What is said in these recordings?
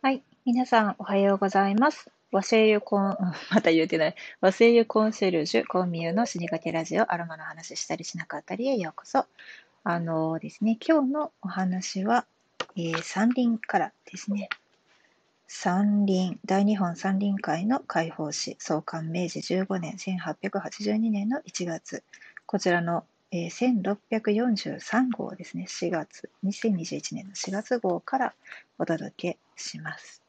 はい。皆さん、おはようございます。和製油コン、また言うてない。和製油コンシェルジュ、コンミューの死にかけラジオ、アロマの話したりしなかったりへようこそ。あのですね、今日のお話は、えー、山林からですね。山林、大日本山林会の解放誌、創刊明治15年、1882年の1月。こちらのえー、1643号ですね、4月、2021年の4月号からお届けします。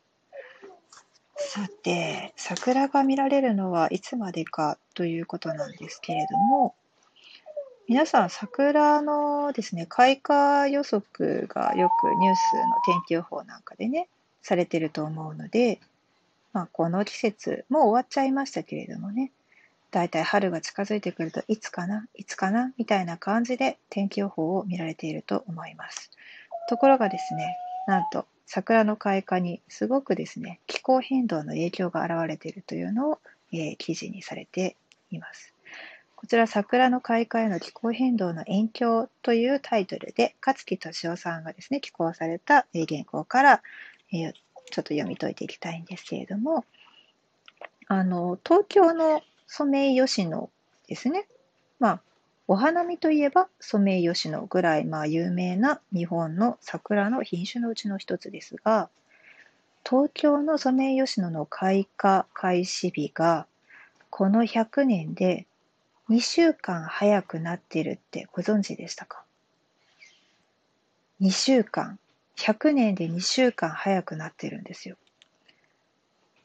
さて、桜が見られるのはいつまでかということなんですけれども、皆さん、桜のですね、開花予測がよくニュースの天気予報なんかでね、されてると思うので、まあ、この季節、もう終わっちゃいましたけれどもね、だいたい春が近づいてくるといつかないつかなみたいな感じで天気予報を見られていると思います。ところがですね、なんと桜の開花にすごくですね、気候変動の影響が現れているというのを、えー、記事にされています。こちら桜の開花への気候変動の影響というタイトルで勝木敏夫さんがですね、寄稿された原稿から、えー、ちょっと読み解いていきたいんですけれども、あの東京のソメイヨシノですね。まあ、お花見といえばソメイヨシノぐらい、まあ、有名な日本の桜の品種のうちの一つですが、東京のソメイヨシノの開花開始日が、この100年で2週間早くなってるってご存知でしたか ?2 週間。100年で2週間早くなってるんですよ。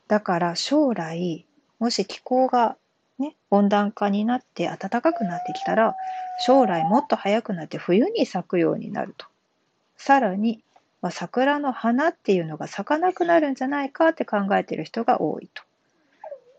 だから将来、もし気候がね、温暖化になって暖かくなってきたら将来もっと早くなって冬に咲くようになると。さらに、まあ、桜の花っていうのが咲かなくなるんじゃないかって考えてる人が多いと。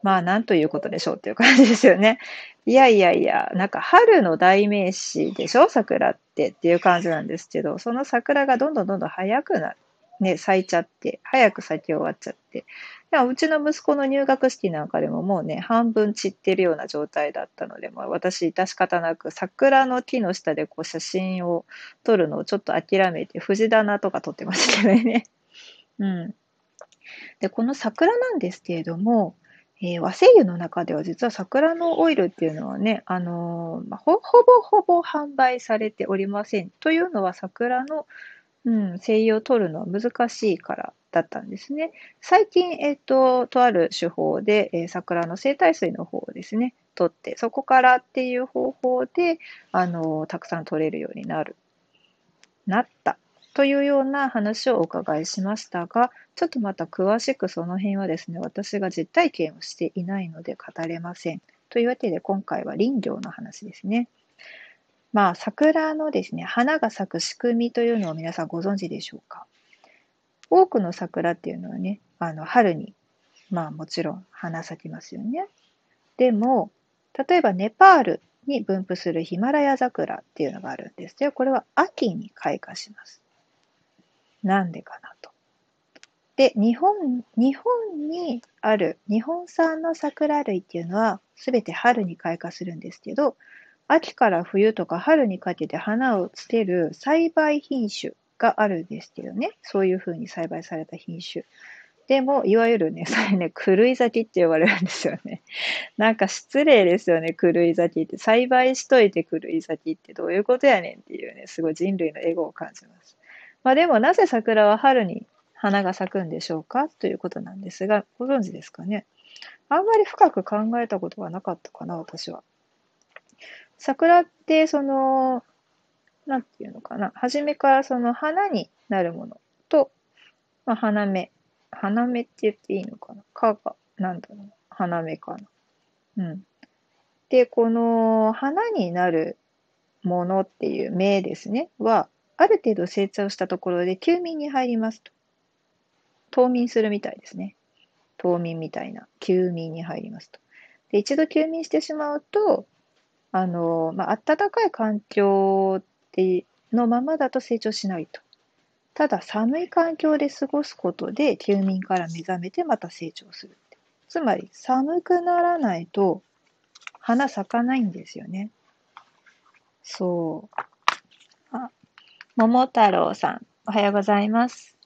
まあ、なんということでしょうっていう感じですよね。いやいやいや、なんか春の代名詞でしょ？桜ってっていう感じなんですけど、その桜がどんどんどんどん早くなるね、咲いちゃって、早く咲き終わっちゃって、でもうちの息子の入学式なんかでももうね、半分散ってるような状態だったので、まあ、私、致し方なく、桜の木の下でこう写真を撮るのをちょっと諦めて、藤棚とか撮ってましたけどね。うん。で、この桜なんですけれども、えー、和製油の中では実は桜のオイルっていうのはね、あのー、まあ、ほぼほぼ販売されておりません。というのは桜のうん、精油を取るのは難しいからだったんですね。最近、えっ、と、とある手法で、えー、桜の生態水の方をですね、取って、そこからっていう方法で、あの、たくさん取れるようになる、なったというような話をお伺いしましたが、ちょっとまた詳しくその辺はですね、私が実体験をしていないので語れません。というわけで今回は林業の話ですね。まあ、桜のですね、花が咲く仕組みというのを皆さんご存知でしょうか？多くの桜っていうのはね、あの春に、まあもちろん花咲きますよね。でも、例えばネパールに分布するヒマラヤ桜っていうのがあるんですよ。これは秋に開花します。なんでかなと。で、日本、日本にある日本産の桜類っていうのは全て春に開花するんですけど、秋から冬とか春にかけて花をつける栽培品種があるんですけどね。そういうふうに栽培された品種。でも、いわゆるね、それね、狂い咲きって呼ばれるんですよね。なんか失礼ですよね、狂い咲きって。栽培しといて狂い咲きってどういうことやねんっていうね、すごい人類のエゴを感じます。まあでも、なぜ桜は春に花が咲くんでしょうか？ということなんですが、ご存知ですかね？あんまり深く考えたことがなかったかな、私は。桜って、その、なんていうのかな。初めからその花になるものと、まあ、花芽。花芽って言っていいのかな。かが、なんだろう。花芽かな。うん。で、この花になるものっていう芽ですね。は、ある程度成長したところで休眠に入りますと。冬眠するみたいですね。冬眠みたいな休眠に入りますと。で一度休眠してしまうと、あの、まあ、暖かい環境でのままだと成長しないと。ただ寒い環境で過ごすことで休眠から目覚めてまた成長する。つまり寒くならないと花咲かないんですよね。そう。あ、桃太郎さん、おはようございます。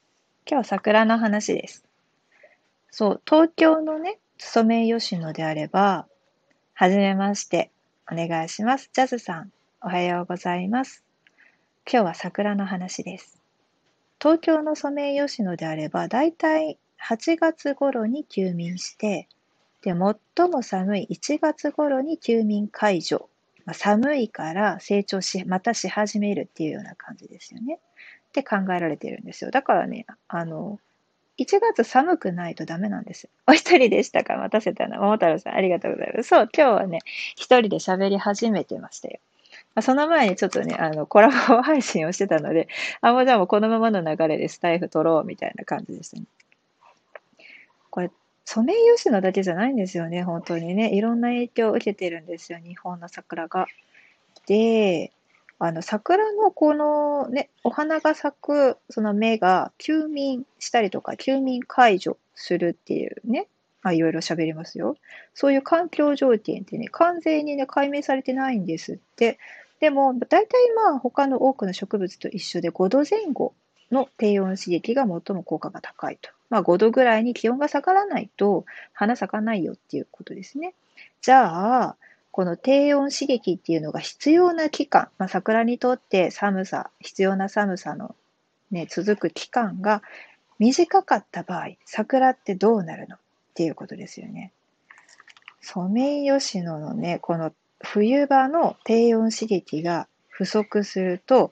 今日は桜の話です。そう、東京のね、ソメイヨシノであれば、はじめまして、お願いします。ジャズさん、おはようございます。今日は桜の話です。東京のソメイヨシノであれば、だいたい8月頃に休眠して、で、最も寒い1月頃に休眠解除。まあ、寒いから成長し、またし始めるっていうような感じですよね。って考えられてるんですよ。だからね、あの、1月寒くないとダメなんですお一人でしたか？待たせたな。桃太郎さん、ありがとうございます。そう、今日はね、一人で喋り始めてましたよ。まあ、その前にちょっとね、あの、コラボ配信をしてたので、あ、もうじゃあもうこのままの流れでスタイフ取ろうみたいな感じでしたね。これ、ソメイヨシノだけじゃないんですよね、本当にね。いろんな影響を受けてるんですよ、日本の桜が。で、あの桜のこのね、お花が咲くその芽が休眠したりとか、休眠解除するっていうね、あいろいろ喋りますよ。そういう環境条件ってね、完全にね、解明されてないんですって。でも、大体まあ他の多くの植物と一緒で5度前後の低温刺激が最も効果が高いと。まあ5度ぐらいに気温が下がらないと花咲かないよっていうことですね。じゃあ、この低温刺激っていうのが必要な期間、まあ、桜にとって寒さ、必要な寒さの、ね、続く期間が短かった場合、桜ってどうなるのっていうことですよね。ソメイヨシノのね、この冬場の低温刺激が不足すると、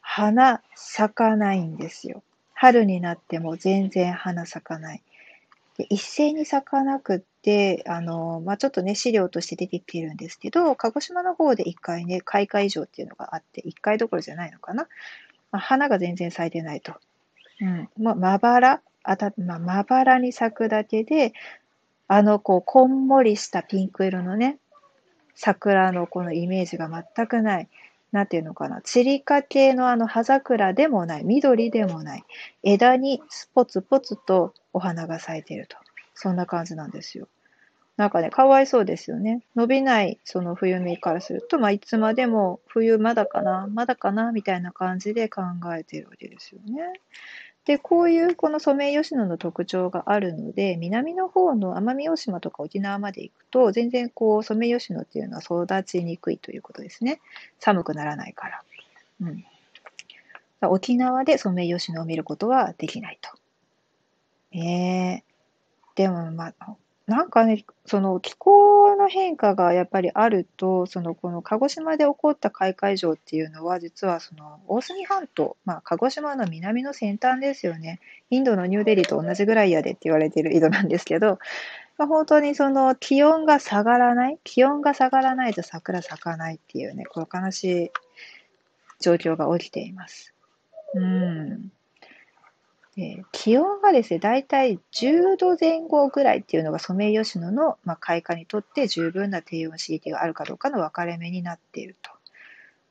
花咲かないんですよ。春になっても全然花咲かない。で一斉に咲かなくって、あの、まあ、ちょっとね、資料として出てきてるんですけど、鹿児島の方で1回ね、開花以上っていうのがあって、1回どころじゃないのかな。まあ、花が全然咲いてないと。うん。まあ、まばら、あた、まあ、まばらに咲くだけで、あの、こう、こんもりしたピンク色のね、桜のこのイメージが全くない。なんていうのかな、チリカ系のあの葉桜でもない、緑でもない、枝にポツポツとお花が咲いていると。そんな感じなんですよ。なんかね、かわいそうですよね。伸びないその冬芽からすると、まあ、いつまでも冬まだかな、まだかな、みたいな感じで考えてるわけですよね。で、こういうこのソメイヨシノの特徴があるので、南の方の奄美大島とか沖縄まで行くと、全然こうソメイヨシノっていうのは育ちにくいということですね。寒くならないから。うん。沖縄でソメイヨシノを見ることはできないと。えー、でもまあ、なんかね、その気候の変化がやっぱりあると、そのこの鹿児島で起こった開会場っていうのは、実はその大隅半島、まあ、鹿児島の南の先端ですよね。インドのニューデリーと同じぐらいやでって言われてる井戸なんですけど、まあ、本当にその気温が下がらない、気温が下がらないと桜咲かないっていうね、この悲しい状況が起きています。うん。え気温がですね、だいたい10度前後ぐらいっていうのがソメイヨシノの、まあ、開花にとって十分な低温刺激があるかどうかの分かれ目になっていると。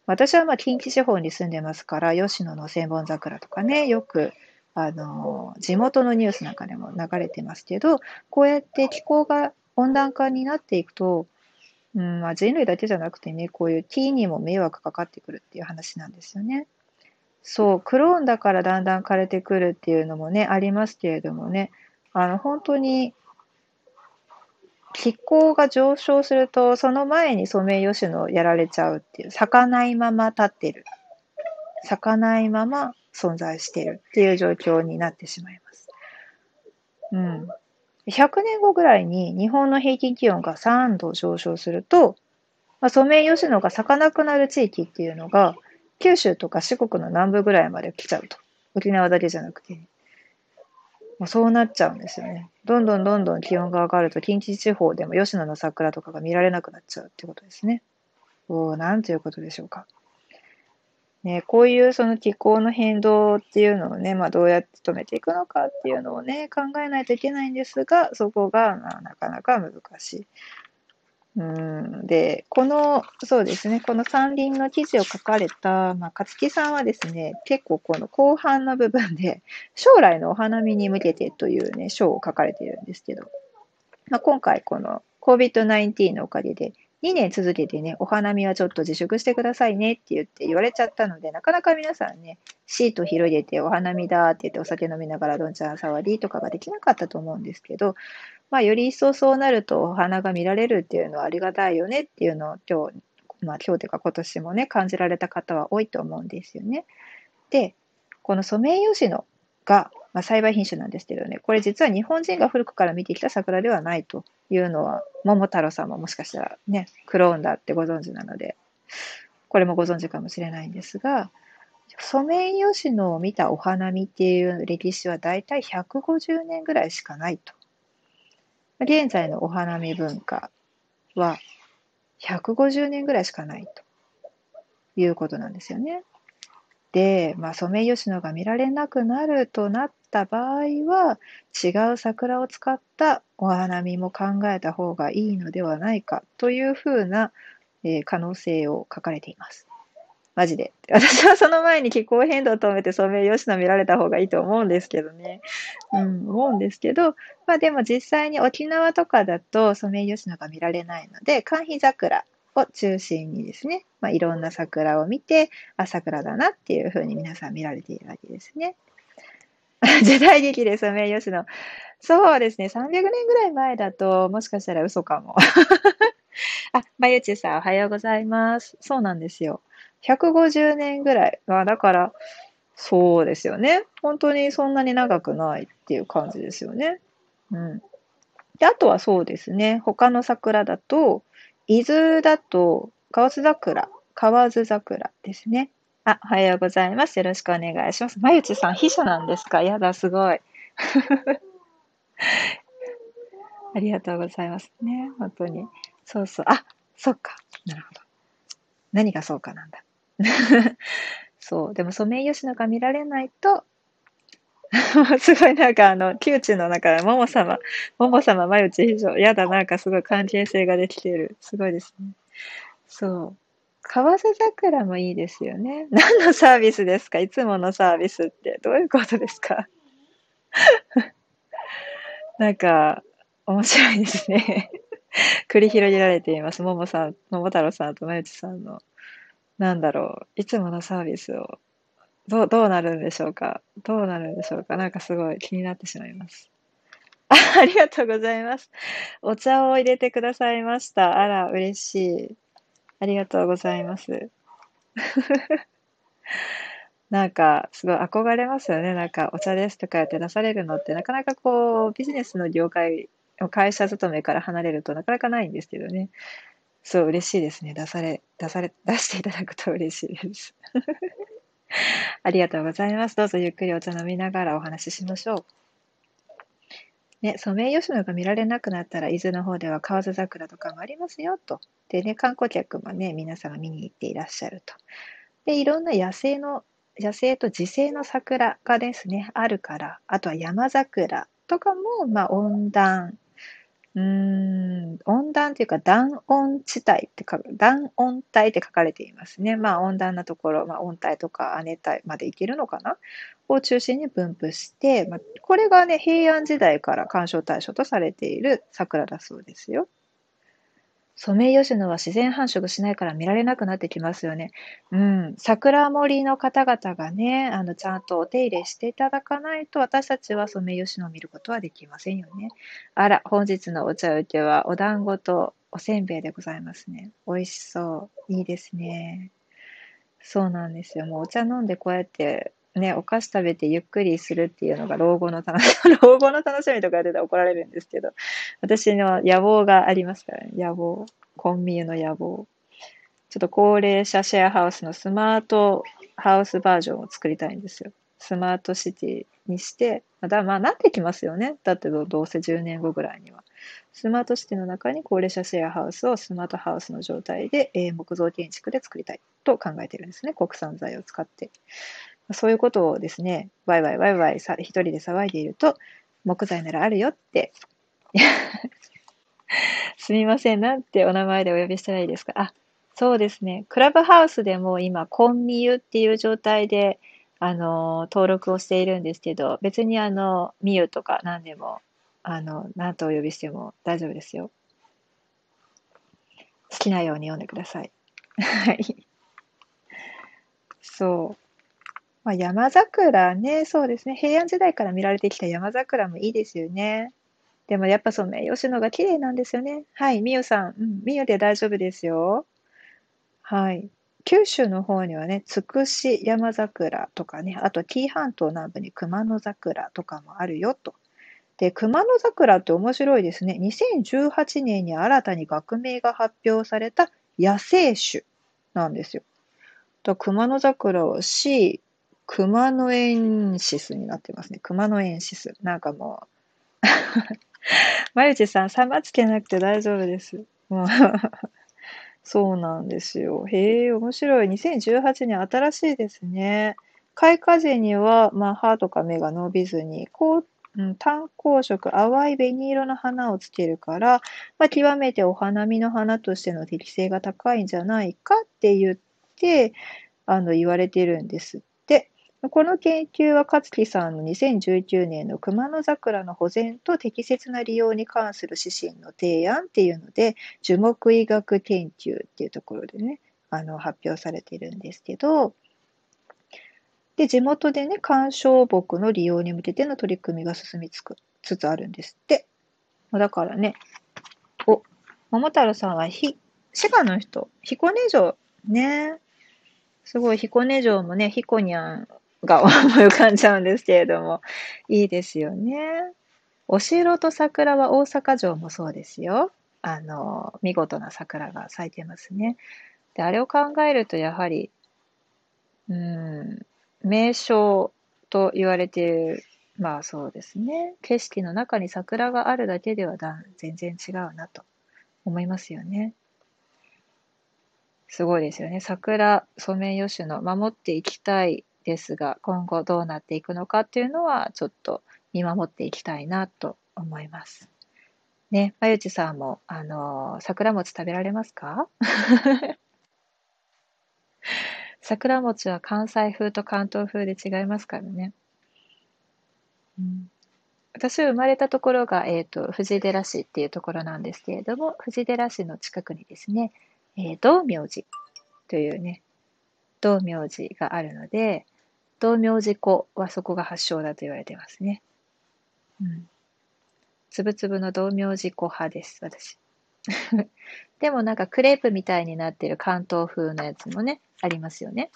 私はまあ近畿地方に住んでますから、吉野の千本桜とかね、よくあの地元のニュースなんかでも流れてますけど、こうやって気候が温暖化になっていくと、うんまあ、人類だけじゃなくてね、こういう木にも迷惑かかってくるっていう話なんですよね。そう、クローンだからだんだん枯れてくるっていうのもね、ありますけれどもね、あの、本当に、気候が上昇すると、その前にソメイヨシノやられちゃうっていう、咲かないまま立ってる。咲かないまま存在してるっていう状況になってしまいます。うん。100年後ぐらいに日本の平均気温が3度上昇すると、まあ、ソメイヨシノが咲かなくなる地域っていうのが九州とか四国の南部ぐらいまで来ちゃうと。沖縄だけじゃなくて。もうそうなっちゃうんですよね。どんどんどんどん気温が上がると近畿地方でも吉野の桜とかが見られなくなっちゃうってことですね。おお、なんということでしょうか。ね、こういうその気候の変動っていうのをね、まあ、どうやって止めていくのかっていうのをね、考えないといけないんですが、そこが、まあ、なかなか難しい。うん。で、この、そうですね、この山林の記事を書かれた、まあ、勝木さんはですね、結構この後半の部分で、将来のお花見に向けてというね、章を書かれているんですけど、まあ、今回この COVID-19 のおかげで、2年続けてね、お花見はちょっと自粛してくださいねって言って言われちゃったので、なかなか皆さんね、シート広げてお花見だって言ってお酒飲みながらどんちゃん触りとかができなかったと思うんですけど、まあ、より一層そうなるとお花が見られるっていうのはありがたいよねっていうのを今日、まあ今日というか今年もね、感じられた方は多いと思うんですよね。で、このソメイヨシノが、まあ、栽培品種なんですけどね、これ実は日本人が古くから見てきた桜ではないというのは、桃太郎さんももしかしたらね、クローンだってご存知なので、これもご存知かもしれないんですが、ソメイヨシノを見たお花見っていう歴史はだいたい150年ぐらいしかないと。現在のお花見文化は150年ぐらいしかないということなんですよね。で、まあ、ソメイヨシノが見られなくなるとなった場合は、違う桜を使ったお花見も考えた方がいいのではないかというふうな、えー、可能性を書かれています。マジで。私はその前に気候変動を止めてソメイヨシノ見られた方がいいと思うんですけどね。うん、思うんですけど、まあでも実際に沖縄とかだとソメイヨシノが見られないので、寒肥桜を中心にですね、まあ、いろんな桜を見て、あ、桜だなっていうふうに皆さん見られているわけですね。時代劇でソメイヨシノ。そうですね、300年ぐらい前だと、もしかしたら嘘かも。あ、まゆちさん、おはようございます。そうなんですよ。150年ぐらい。まあ、だから、そうですよね。本当にそんなに長くないっていう感じですよね。うん。で、あとはそうですね。他の桜だと、伊豆だと、河津桜、河津桜ですね。あ、おはようございます。よろしくお願いします。まゆちさん、秘書なんですか？やだ、すごい。ありがとうございますね。本当に。そうそう。あ、そっか。なるほど。何がそうかなんだ。そう。でもソメイヨシノが見られないと、すごいなんかあの、窮地の中で、もも様、もも様、まゆち非常、やだ、なんかすごい関係性ができている。すごいですね。そう。河津桜もいいですよね。何のサービスですか？いつものサービスって。どういうことですか？なんか、面白いですね。繰り広げられています。ももさん、桃太郎さんとまゆちさんの、なんだろう、いつものサービスをどう、どうなるんでしょうか？どうなるんでしょうか？なんかすごい気になってしまいます。あ ありがとうございます。お茶を入れてくださいました。あら、嬉しい。ありがとうございます。なんか、すごい憧れますよね。なんか、お茶ですとかやって出されるのって、なかなかこう、ビジネスの業界、会社勤めから離れるとなかなかないんですけどね。そう、嬉しいですね。出され、出され、出していただくと嬉しいです。ありがとうございます。どうぞゆっくりお茶飲みながらお話ししましょう。ね、ソメイヨシノが見られなくなったら、伊豆の方では河津桜とかもありますよと。でね、観光客もね、皆さんが見に行っていらっしゃると。で、いろんな野生の、野生と自生の桜がですね、あるから、あとは山桜とかも、まあ、温暖うーん、温暖というか暖温地帯ってか、暖温帯って書かれていますね。まあ温暖なところ、まあ温帯とか亜熱帯まで行けるのかな？を中心に分布して、まあ、これがね、平安時代から鑑賞対象とされている桜だそうですよ。ソメイヨシノは自然繁殖しないから見られなくなってきますよね。うん。桜森の方々がね、あの、ちゃんとお手入れしていただかないと、私たちはソメイヨシノを見ることはできませんよね。あら、本日のお茶受けはお団子とおせんべいでございますね。美味しそう。いいですね。そうなんですよ。もうお茶飲んでこうやってね、お菓子食べてゆっくりするっていうのが老後の楽しみ、老後の楽しみとか言ってたら怒られるんですけど、私の野望がありますからね、野望。コンビニの野望。ちょっと高齢者シェアハウスのスマートハウスバージョンを作りたいんですよ。スマートシティにして、まだまあなってきますよね。だってどうせ10年後ぐらいには。スマートシティの中に高齢者シェアハウスをスマートハウスの状態で、えー、木造建築で作りたいと考えてるんですね。国産材を使って。そういうことをですね、ワイワイワイワイさ一人で騒いでいると、木材ならあるよって すみません、なんてお名前でお呼びしたらいいですか？あ、そうですね。クラブハウスでも今、コンミユっていう状態で、あの、登録をしているんですけど、別にあの、ミユとか何でも、あの、何とお呼びしても大丈夫ですよ。好きなように読んでください。はい。そう。まあ、山桜ね、そうですね。平安時代から見られてきた山桜もいいですよね。でもやっぱソメイヨシノが綺麗なんですよね。はい、みゆさん。うん、みゆで大丈夫ですよ。はい。九州の方にはね、つくし山桜とかね、あと紀伊半島南部に熊野桜とかもあるよと。で、熊野桜って面白いですね。2018年に新たに学名が発表された野生種なんですよ。と熊野桜は C、熊野エシスになってますね。熊野エシス。なんかもうまゆちさん、さまつけなくて大丈夫です。もう そうなんですよ。へえ、面白い。2018年新しいですね。開花時には、まあ、葉とか芽が伸びずに、こう、うん、単光色、淡い紅色の花をつけるから、まあ、極めてお花見の花としての適性が高いんじゃないかって言って、あの、言われてるんですっこの研究は勝木さんの2019年の熊野桜の保全と適切な利用に関する指針の提案っていうので樹木医学研究っていうところでねあの発表されているんですけどで地元でね観賞木の利用に向けての取り組みが進みつくつつあるんですって。だからねお桃太郎さんはひ滋賀の人彦根城ね。すごい彦根城もね彦にゃんが思い浮かんじゃうんですけれども、いいですよね。お城と桜は大阪城もそうですよ。あの、見事な桜が咲いてますね。で、あれを考えると、やはり、うん、名称と言われている、まあそうですね。景色の中に桜があるだけではだ全然違うなと思いますよね。すごいですよね。桜、ソメイヨシノ、守っていきたいですが、今後どうなっていくのかっていうのは、ちょっと見守っていきたいなと思います。ね、まゆちさんも、あの、桜餅食べられますか？桜餅は関西風と関東風で違いますからね。うん、私生まれたところが、えーと、藤寺市っていうところなんですけれども藤寺市の近くにですね、えー、道明寺というね道明寺があるので道明寺粉はそこが発祥だと言われてますね。うん。つぶつぶの道明寺粉派です、私。でもなんかクレープみたいになってる関東風のやつもね、ありますよね。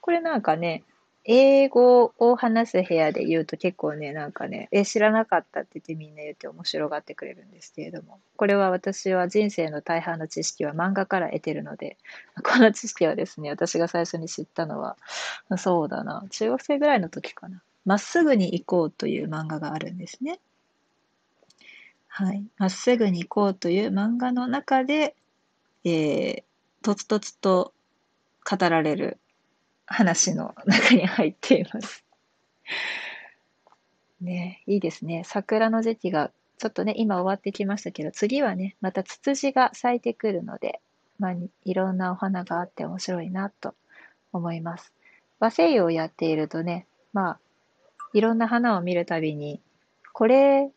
これなんかね、英語を話す部屋で言うと結構ね、なんかね、え、知らなかったって言ってみんな言って面白がってくれるんですけれども、これは私は人生の大半の知識は漫画から得てるので、この知識はですね、私が最初に知ったのは、そうだな、中学生ぐらいの時かな。まっすぐに行こうという漫画があるんですね。はい。まっすぐに行こうという漫画の中で、えー、とつとつと語られる話の中に入っています。ね、いいですね。桜の時期がちょっとね、今終わってきましたけど、次はね、またツツジが咲いてくるので、まあ、いろんなお花があって面白いなと思います。和製油をやっているとね、まあ、いろんな花を見るたびに、これ、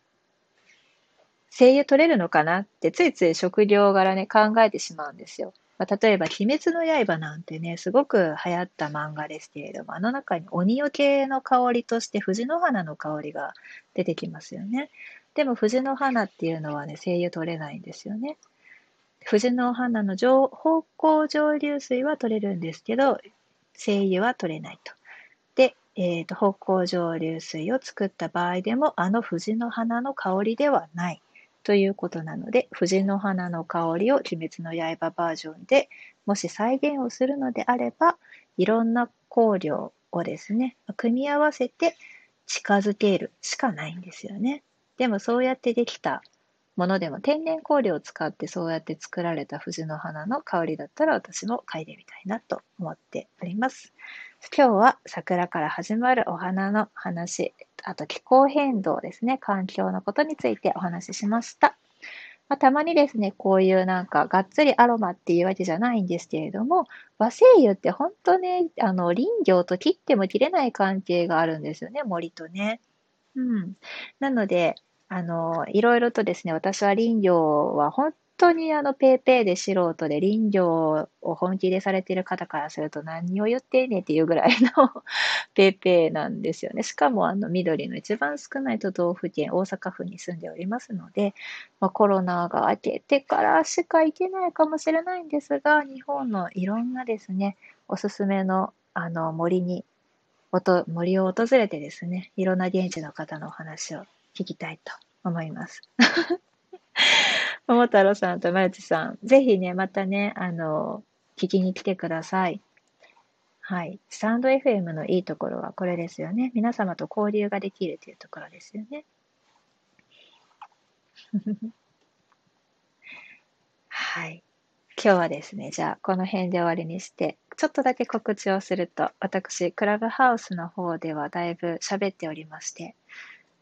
精油取れるのかなってついつい職業柄ね考えてしまうんですよ。まあ、例えば、鬼滅の刃なんてね、すごく流行った漫画ですけれども、あの中に鬼よけの香りとして藤の花の香りが出てきますよね。でも藤の花っていうのはね、精油取れないんですよね。藤の花の方向上流水は取れるんですけど、精油は取れないと。で、えーと、方向上流水を作った場合でも、あの藤の花の香りではない。ということなので、藤の花の香りを鬼滅の刃バージョンでもし再現をするのであれば、いろんな香料をですね、組み合わせて近づけるしかないんですよね。でもそうやってできたものでも天然香料を使ってそうやって作られた藤の花の香りだったら私も嗅いでみたいなと思っております。今日は桜から始まるお花の話、あと気候変動ですね、環境のことについてお話ししました。まあ、たまにですね、こういうなんかがっつりアロマっていうわけじゃないんですけれども、和精油って本当ね、あの林業と切っても切れない関係があるんですよね、森とね。うん。なので、あの、いろいろとですね、私は林業は本当にあの、ペーペーで素人で林業を本気でされている方からすると何を言ってんねんっていうぐらいの ペーペーなんですよね。しかもあの、緑の一番少ない都道府県、大阪府に住んでおりますので、まあ、コロナが明けてからしか行けないかもしれないんですが、日本のいろんなですね、おすすめのあの森に、森を訪れてですね、いろんな現地の方のお話を聞きたいと思います。桃太郎さんとまゆちさん、ぜひね、またね、あの、聞きに来てください。はい。スタンド FM のいいところはこれですよね。皆様と交流ができるというところですよね。はい。今日はですね、じゃあこの辺で終わりにして、ちょっとだけ告知をすると、私、クラブハウスの方ではだいぶ喋っておりまして、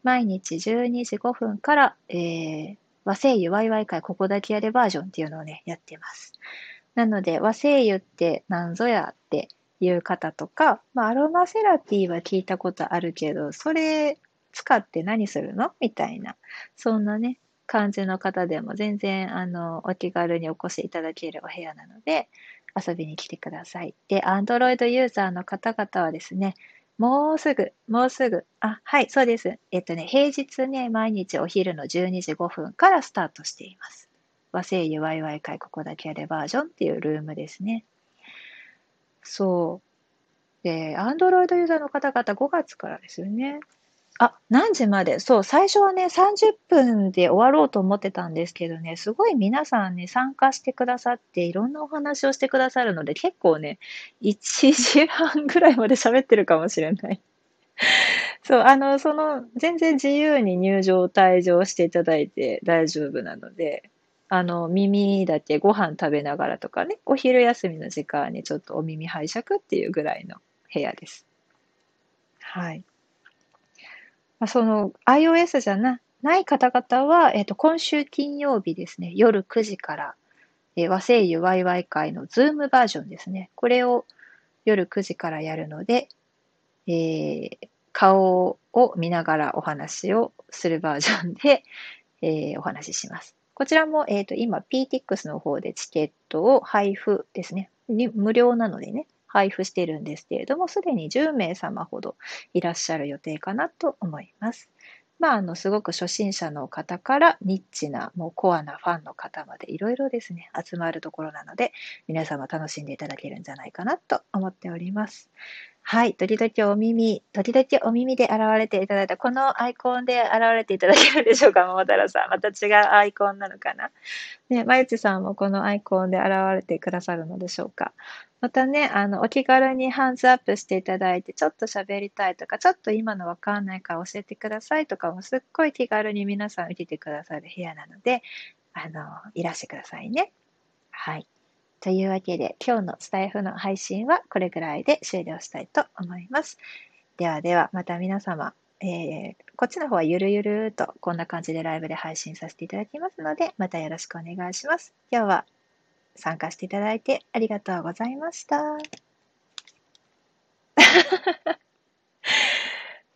毎日12時5分から、えー、和製油ワイワイ会ここだけやれバージョンっていうのをね、やってます。なので、和製油って何ぞやっていう方とか、まあ、アロマセラピーは聞いたことあるけど、それ使って何するの？みたいな、そんなね、感じの方でも全然、あの、お気軽にお越しいただけるお部屋なので、遊びに来てください。で、Android ユーザーの方々はですね、もうすぐ、もうすぐ。あ、はい、そうです。えっとね、平日ね、毎日お昼の12時5分からスタートしています。和製油ワイワイ会ここだけやれバージョンっていうルームですね。そう。で、Android ユーザーの方々5月からですよね。あ、何時まで？そう、最初はね、30分で終わろうと思ってたんですけどね、すごい皆さんね、参加してくださって、いろんなお話をしてくださるので、結構ね、1時半ぐらいまで喋ってるかもしれない。そう、あの、その、全然自由に入場、退場していただいて大丈夫なので、あの、耳だけご飯食べながらとかね、お昼休みの時間にちょっとお耳拝借っていうぐらいの部屋です。はい。まあその iOS じゃなない方々は、えっ、と、今週金曜日ですね、夜9時から、えー、和製油ワイワイ会のズームバージョンですね。これを夜9時からやるので、えー、顔を見ながらお話をするバージョンで、えー、お話しします。こちらも、えっ、ー、と、今、PTX の方でチケットを配布ですね。無料なのでね、配布しているんですけれども、すでに10名様ほどいらっしゃる予定かなと思います。まあ、あの、すごく初心者の方からニッチな、もうコアなファンの方までいろいろですね、集まるところなので、皆様楽しんでいただけるんじゃないかなと思っております。はい。時々お耳、時々お耳で現れていただいた、このアイコンで現れていただけるでしょうか、桃太郎さん。また違うアイコンなのかな。ね、まゆちさんもこのアイコンで現れてくださるのでしょうか。またね、あの、お気軽にハンズアップしていただいて、ちょっと喋りたいとか、ちょっと今のわかんないから教えてくださいとかも、すっごい気軽に皆さん見ててくださる部屋なので、あの、いらしてくださいね。はい。というわけで、今日のスタイフの配信はこれぐらいで終了したいと思います。ではでは、また皆様、えー、こっちの方はゆるゆるとこんな感じでライブで配信させていただきますので、またよろしくお願いします。今日は参加していただいてありがとうございました。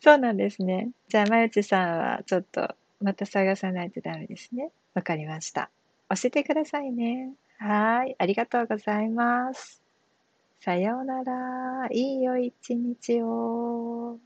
そうなんですね。じゃあ、まゆちさんはちょっとまた探さないとダメですね。わかりました。教えてくださいね。はい。ありがとうございます。さようなら。いいよ一日を。